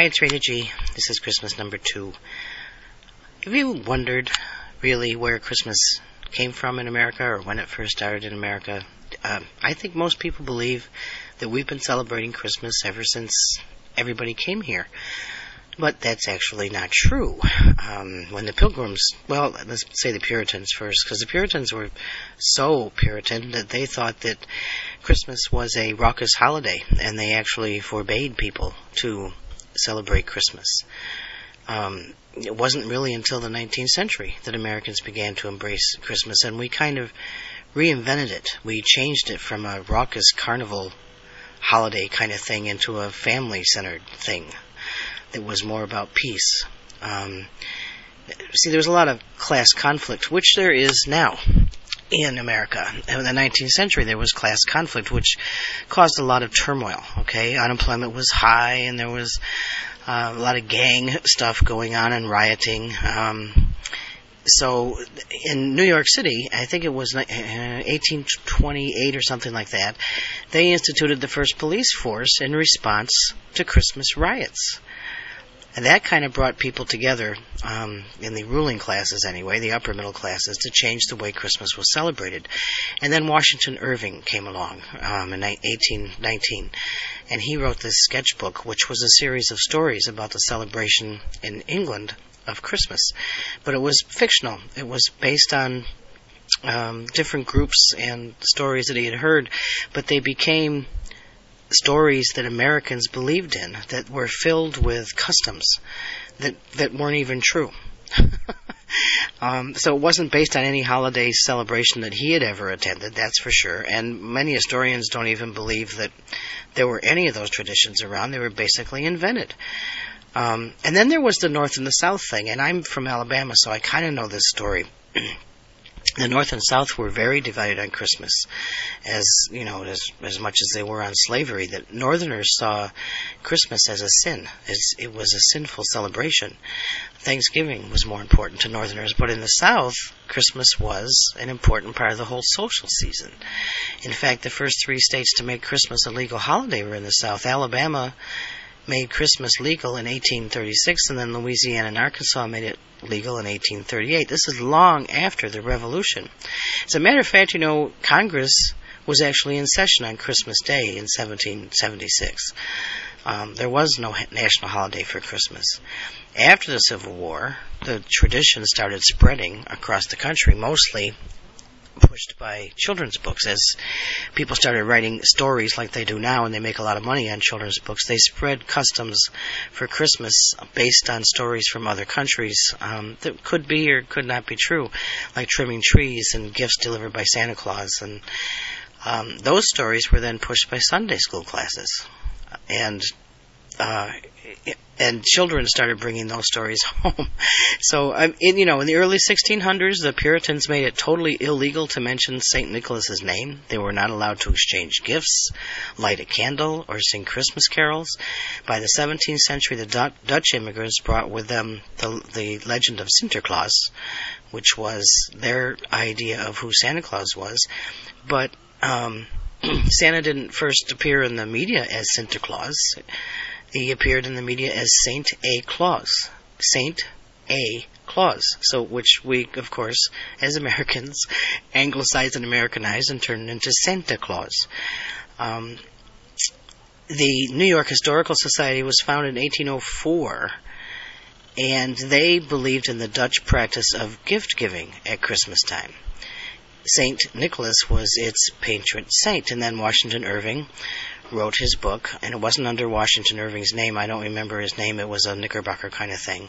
Hi, it's Rita G. This is Christmas number two. Have you wondered, really, where Christmas came from in America or when it first started in America? Um, I think most people believe that we've been celebrating Christmas ever since everybody came here. But that's actually not true. Um, when the Pilgrims, well, let's say the Puritans first, because the Puritans were so Puritan that they thought that Christmas was a raucous holiday, and they actually forbade people to celebrate Christmas. Um, it wasn't really until the 19th century that Americans began to embrace Christmas, and we kind of reinvented it. We changed it from a raucous carnival holiday kind of thing into a family centered thing that was more about peace. Um, see, there was a lot of class conflict, which there is now in America. In the 19th century, there was class conflict, which caused a lot of turmoil. Okay, unemployment was high, and there was uh, a lot of gang stuff going on and rioting. Um, so in New York City, I think it was 1828 uh, or something like that, they instituted the first police force in response to Christmas riots. And that kind of brought people together, um, in the ruling classes anyway, the upper middle classes, to change the way Christmas was celebrated. And then Washington Irving came along um, in 1819, and he wrote this sketchbook, which was a series of stories about the celebration in England of Christmas. But it was fictional. It was based on um, different groups and stories that he had heard, but they became stories that Americans believed in that were filled with customs that that weren't even true. um, so it wasn't based on any holiday celebration that he had ever attended, that's for sure. And many historians don't even believe that there were any of those traditions around. They were basically invented. Um, and then there was the North and the South thing, and I'm from Alabama, so I kind of know this story. the North and South were very divided on Christmas, as you know, as as much as they were on slavery. That Northerners saw Christmas as a sin, as it was a sinful celebration. Thanksgiving was more important to Northerners, but in the South, Christmas was an important part of the whole social season. In fact, the first three states to make Christmas a legal holiday were in the South: Alabama made Christmas legal in 1836, and then Louisiana and Arkansas made it legal in 1838. This is long after the Revolution. As a matter of fact, you know, Congress was actually in session on Christmas Day in 1776. Um, there was no national holiday for Christmas. After the Civil War, the tradition started spreading across the country, mostly pushed by children's books. As people started writing stories like they do now, and they make a lot of money on children's books, they spread customs for Christmas based on stories from other countries um, that could be or could not be true, like trimming trees and gifts delivered by Santa Claus. And um, those stories were then pushed by Sunday school classes. And uh, and children started bringing those stories home. So, um, in, you know, in the early 1600s, the Puritans made it totally illegal to mention St. Nicholas's name. They were not allowed to exchange gifts, light a candle, or sing Christmas carols. By the 17th century, the Dutch immigrants brought with them the, the legend of Sinterklaas, which was their idea of who Santa Claus was. But um, Santa didn't first appear in the media as Santa Claus. He appeared in the media as Saint A. Claus. Saint A. Claus. So, which we, of course, as Americans, anglicized and Americanized and turned into Santa Claus. Um, the New York Historical Society was founded in 1804, and they believed in the Dutch practice of gift giving at Christmas time. Saint Nicholas was its patron saint, and then Washington Irving wrote his book, and it wasn't under Washington Irving's name. I don't remember his name. It was a Knickerbocker kind of thing,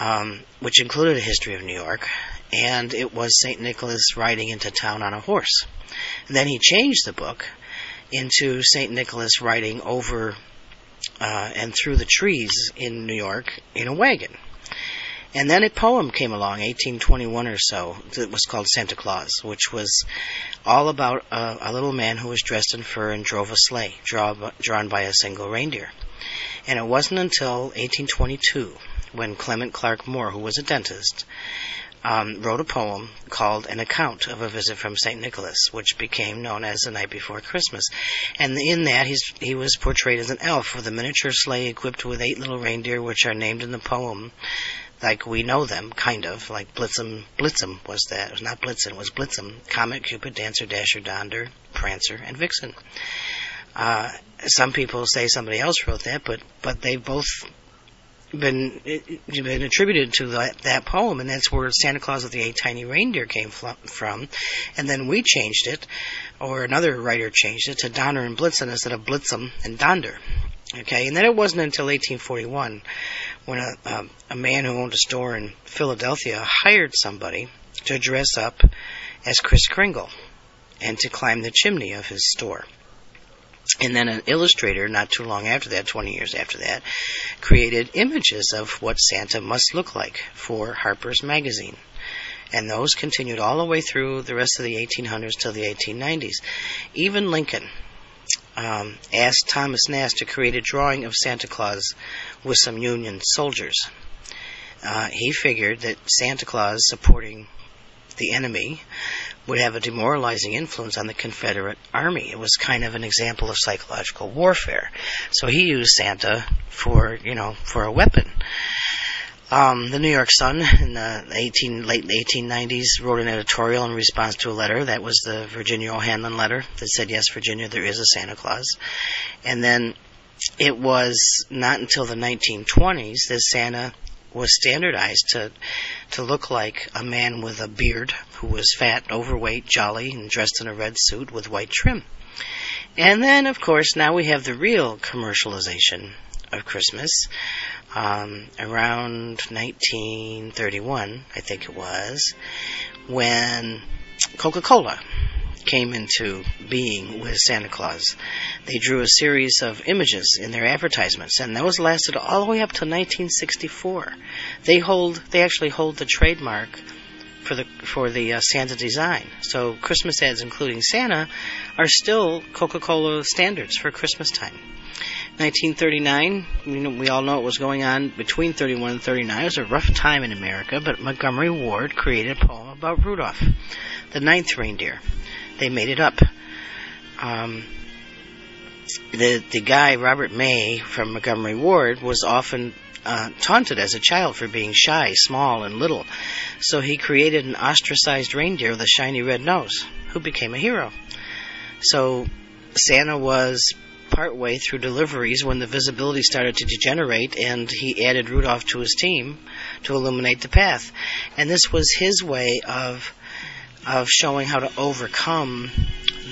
um, which included a history of New York, and it was St. Nicholas riding into town on a horse. And then he changed the book into St. Nicholas riding over uh, and through the trees in New York in a wagon. And then a poem came along, 1821 or so, that was called Santa Claus, which was all about a, a little man who was dressed in fur and drove a sleigh, draw, drawn by a single reindeer. And it wasn't until 1822 when Clement Clarke Moore, who was a dentist, um, wrote a poem called An Account of a Visit from St. Nicholas, which became known as The Night Before Christmas. And in that, he was portrayed as an elf with a miniature sleigh equipped with eight little reindeer, which are named in the poem like we know them, kind of, like Blitzum. Blitzum was that. It was not Blitzen, it was Blitzum. Comet, Cupid, Dancer, Dasher, Donder, Prancer, and Vixen. Uh, some people say somebody else wrote that, but but they've both been been attributed to that, that poem, and that's where Santa Claus with the Eight Tiny Reindeer came from. And then we changed it, or another writer changed it to Donner and Blitzen instead of Blitzum and Donder. Okay, and then it wasn't until 1841 when a, a, a man who owned a store in Philadelphia hired somebody to dress up as Kris Kringle and to climb the chimney of his store. And then an illustrator, not too long after that, 20 years after that, created images of what Santa must look like for Harper's Magazine. And those continued all the way through the rest of the 1800s till the 1890s. Even Lincoln um, asked Thomas Nast to create a drawing of Santa Claus with some Union soldiers. Uh, he figured that Santa Claus supporting the enemy would have a demoralizing influence on the Confederate Army. It was kind of an example of psychological warfare. So he used Santa for, you know, for a weapon. Um, the New York Sun in the 18, late 1890s wrote an editorial in response to a letter. That was the Virginia O'Hanlon letter that said, yes, Virginia, there is a Santa Claus. And then it was not until the 1920s that Santa was standardized to to look like a man with a beard who was fat, overweight, jolly, and dressed in a red suit with white trim. And then, of course, now we have the real commercialization of Christmas. Um, around 1931, I think it was, when Coca-Cola came into being with Santa Claus. They drew a series of images in their advertisements, and those lasted all the way up to 1964. They hold, they actually hold the trademark for the for the uh, Santa design. So Christmas ads, including Santa, are still Coca-Cola standards for Christmas time. 1939, you know, we all know what was going on between 31 and 39. It was a rough time in America, but Montgomery Ward created a poem about Rudolph, the ninth reindeer they made it up. Um, the the guy Robert May from Montgomery Ward was often uh, taunted as a child for being shy, small, and little. So he created an ostracized reindeer with a shiny red nose, who became a hero. So Santa was partway through deliveries when the visibility started to degenerate, and he added Rudolph to his team to illuminate the path. And this was his way of of showing how to overcome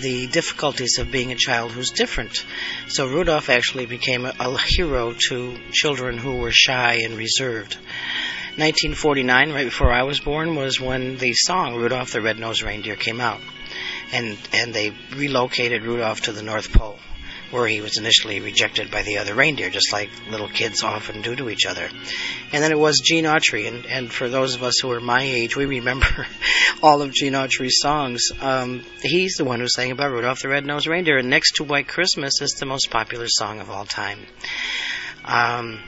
the difficulties of being a child who's different. So Rudolph actually became a, a hero to children who were shy and reserved. 1949, right before I was born, was when the song Rudolph the Red-Nosed Reindeer came out. And, and they relocated Rudolph to the North Pole where he was initially rejected by the other reindeer, just like little kids often do to each other. And then it was Gene Autry, and, and for those of us who are my age, we remember all of Gene Autry's songs. Um, he's the one who sang about Rudolph the Red-Nosed Reindeer, and Next to White Christmas is the most popular song of all time. Um,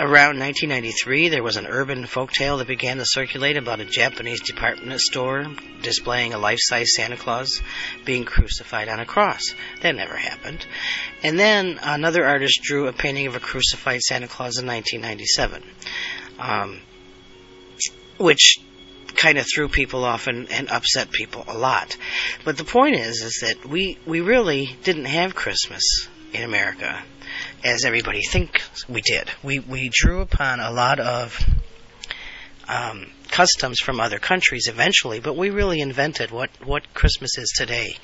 Around 1993, there was an urban folk tale that began to circulate about a Japanese department store displaying a life-size Santa Claus being crucified on a cross. That never happened. And then another artist drew a painting of a crucified Santa Claus in 1997, um, which kind of threw people off and, and upset people a lot. But the point is, is that we, we really didn't have Christmas in America as everybody thinks we did. We we drew upon a lot of um, customs from other countries eventually, but we really invented what what Christmas is today.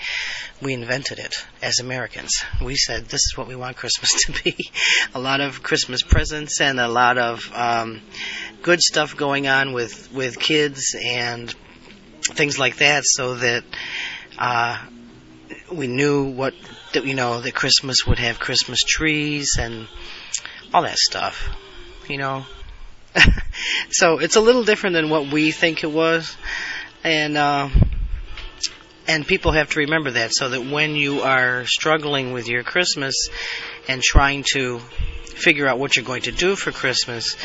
We invented it as Americans. We said this is what we want Christmas to be: a lot of Christmas presents and a lot of um, good stuff going on with with kids and things like that, so that. Uh, we knew what that you know that Christmas would have Christmas trees and all that stuff, you know. so it's a little different than what we think it was, and uh, and people have to remember that so that when you are struggling with your Christmas and trying to figure out what you're going to do for Christmas,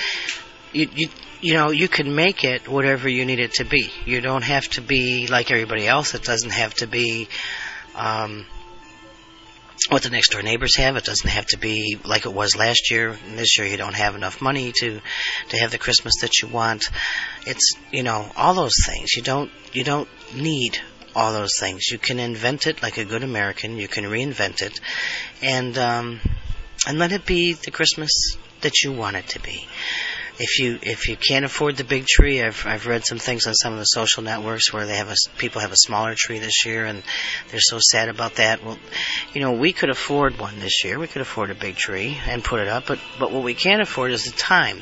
you, you you know you can make it whatever you need it to be. You don't have to be like everybody else. It doesn't have to be um, what the next door neighbors have. It doesn't have to be like it was last year. This year you don't have enough money to to have the Christmas that you want. It's you know all those things. You don't you don't need all those things. You can invent it like a good American. You can reinvent it, and um, and let it be the Christmas that you want it to be if you if you can't afford the big tree, I've I've read some things on some of the social networks where they have a people have a smaller tree this year and they're so sad about that. Well, you know, we could afford one this year. We could afford a big tree and put it up, but but what we can't afford is the time.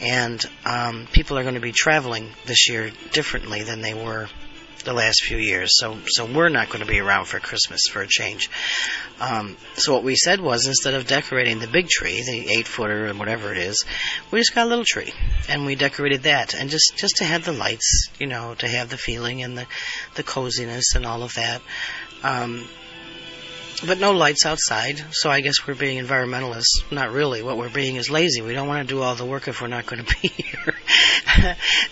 And um, people are going to be traveling this year differently than they were the last few years. So so we're not going to be around for Christmas for a change. Um, so what we said was instead of decorating the big tree, the eight footer or whatever it is, we just got a little tree and we decorated that and just just to have the lights, you know, to have the feeling and the the coziness and all of that. Um, but no lights outside, so I guess we're being environmentalists. Not really. What we're being is lazy. We don't want to do all the work if we're not going to be here.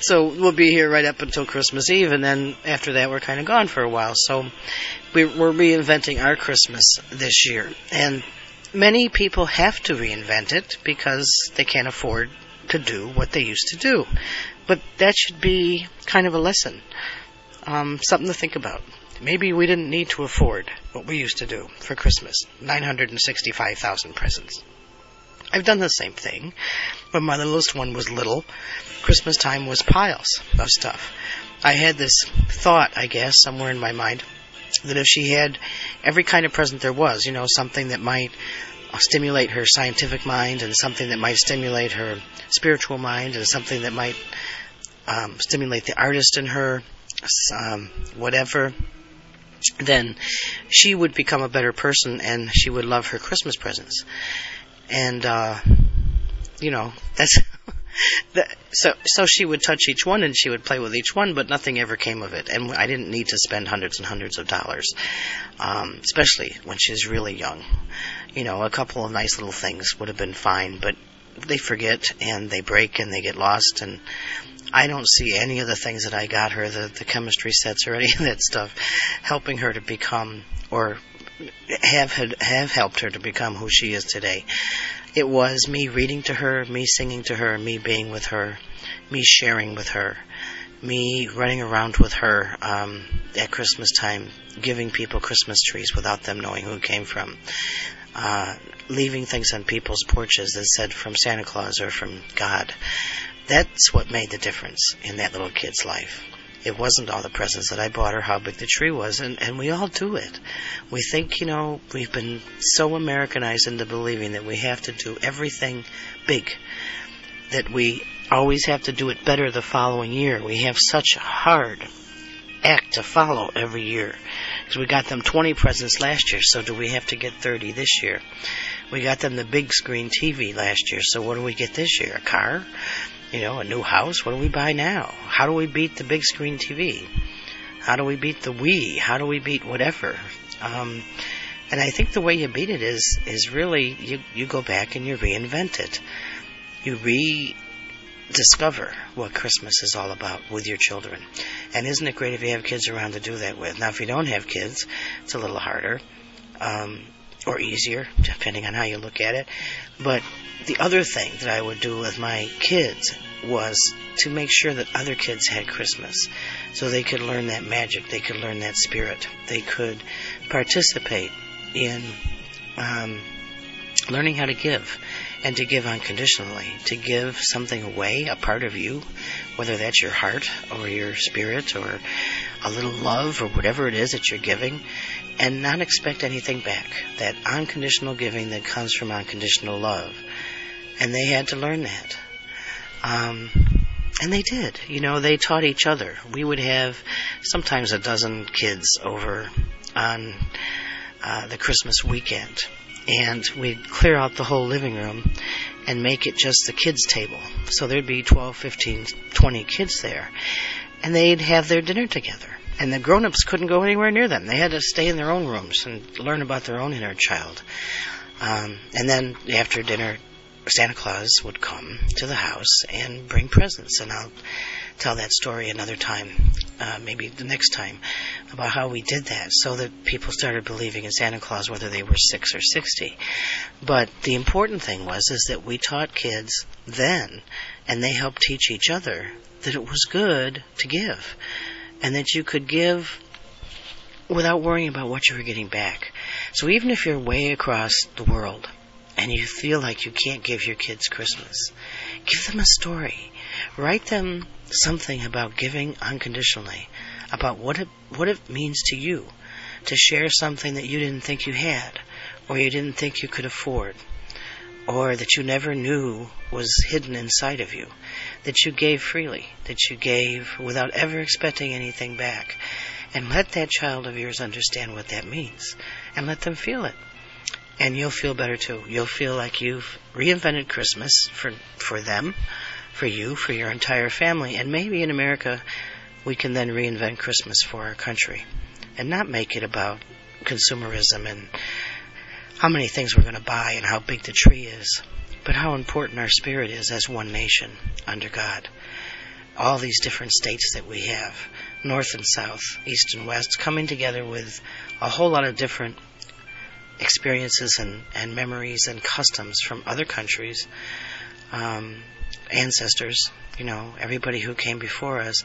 so we'll be here right up until Christmas Eve, and then after that, we're kind of gone for a while. So we're reinventing our Christmas this year. And many people have to reinvent it because they can't afford to do what they used to do. But that should be kind of a lesson, um, something to think about. Maybe we didn't need to afford what we used to do for Christmas 965,000 presents. I've done the same thing. When my littlest one was little, Christmas time was piles of stuff. I had this thought, I guess, somewhere in my mind, that if she had every kind of present there was, you know, something that might stimulate her scientific mind and something that might stimulate her spiritual mind and something that might um, stimulate the artist in her, um, whatever, then she would become a better person and she would love her Christmas presents. And, uh, you know, that's, that, so, so she would touch each one and she would play with each one, but nothing ever came of it. And I didn't need to spend hundreds and hundreds of dollars, um, especially when she's really young. You know, a couple of nice little things would have been fine, but they forget and they break and they get lost and I don't see any of the things that I got her, the, the chemistry sets or any of that stuff, helping her to become or have had, have helped her to become who she is today. It was me reading to her, me singing to her, me being with her, me sharing with her, me running around with her um, at Christmas time, giving people Christmas trees without them knowing who it came from. Uh, leaving things on people's porches that said from Santa Claus or from God. That's what made the difference in that little kid's life. It wasn't all the presents that I bought or how big the tree was, and, and we all do it. We think, you know, we've been so Americanized into believing that we have to do everything big, that we always have to do it better the following year. We have such a hard act to follow every year. Because we got them 20 presents last year, so do we have to get 30 this year? We got them the big screen TV last year, so what do we get this year? A car? You know, a new house? What do we buy now? How do we beat the big screen TV? How do we beat the Wii? How do we beat whatever? Um, and I think the way you beat it is is really you you go back and you reinvent it. You rediscover what Christmas is all about with your children. And isn't it great if you have kids around to do that with? Now, if you don't have kids, it's a little harder. Um, or easier, depending on how you look at it. But the other thing that I would do with my kids was to make sure that other kids had Christmas so they could learn that magic, they could learn that spirit, they could participate in um, learning how to give and to give unconditionally, to give something away, a part of you, whether that's your heart or your spirit or a little love or whatever it is that you're giving, and not expect anything back. That unconditional giving that comes from unconditional love. And they had to learn that. Um, and they did. You know, they taught each other. We would have sometimes a dozen kids over on uh, the Christmas weekend and we'd clear out the whole living room and make it just the kids' table. So there'd be 12, 15, 20 kids there. And they'd have their dinner together. And the grown ups couldn't go anywhere near them. They had to stay in their own rooms and learn about their own inner child. Um, and then after dinner, Santa Claus would come to the house and bring presents, and I'll tell that story another time, uh, maybe the next time, about how we did that so that people started believing in Santa Claus whether they were six or sixty. But the important thing was is that we taught kids then, and they helped teach each other that it was good to give, and that you could give without worrying about what you were getting back. So even if you're way across the world and you feel like you can't give your kids Christmas, give them a story. Write them something about giving unconditionally, about what it, what it means to you to share something that you didn't think you had, or you didn't think you could afford, or that you never knew was hidden inside of you, that you gave freely, that you gave without ever expecting anything back. And let that child of yours understand what that means, and let them feel it. And you'll feel better too. You'll feel like you've reinvented Christmas for, for them, for you, for your entire family, and maybe in America we can then reinvent Christmas for our country and not make it about consumerism and how many things we're going to buy and how big the tree is, but how important our spirit is as one nation under God. All these different states that we have, north and south, east and west, coming together with a whole lot of different experiences and, and memories and customs from other countries, um, ancestors, you know, everybody who came before us,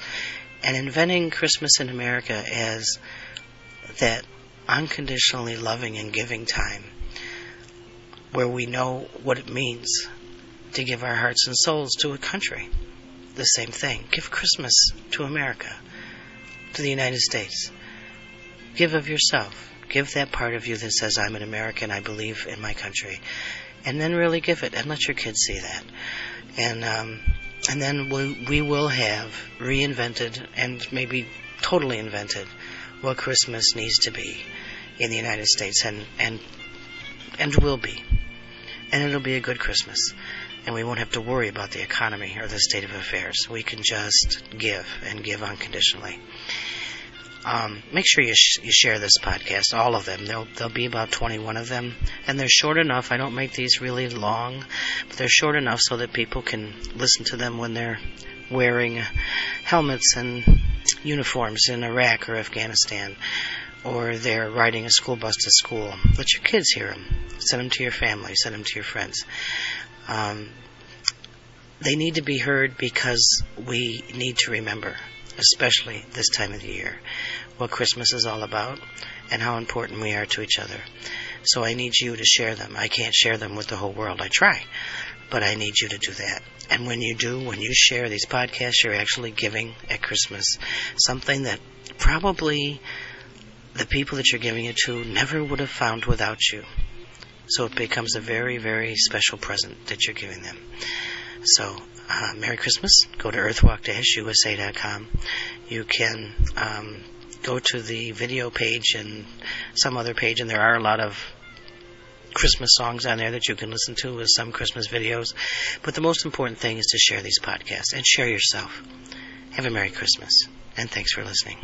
and inventing Christmas in America as that unconditionally loving and giving time where we know what it means to give our hearts and souls to a country. The same thing. Give Christmas to America, to the United States. Give of yourself. Give that part of you that says, I'm an American, I believe in my country. And then really give it and let your kids see that. And, um, and then we, we will have reinvented and maybe totally invented what Christmas needs to be in the United States and, and, and will be. And it'll be a good Christmas. And we won't have to worry about the economy or the state of affairs. We can just give and give unconditionally. Um, make sure you, sh- you share this podcast, all of them. There'll, there'll be about 21 of them, and they're short enough. I don't make these really long, but they're short enough so that people can listen to them when they're wearing helmets and uniforms in Iraq or Afghanistan, or they're riding a school bus to school. Let your kids hear them. Send them to your family. Send them to your friends. Um, they need to be heard because we need to remember, especially this time of the year, what Christmas is all about and how important we are to each other. So I need you to share them. I can't share them with the whole world. I try, but I need you to do that. And when you do, when you share these podcasts, you're actually giving at Christmas something that probably the people that you're giving it to never would have found without you. So it becomes a very, very special present that you're giving them. So, uh, Merry Christmas. Go to earthwalk-usa.com. You can um, go to the video page and some other page, and there are a lot of Christmas songs on there that you can listen to with some Christmas videos. But the most important thing is to share these podcasts and share yourself. Have a Merry Christmas, and thanks for listening.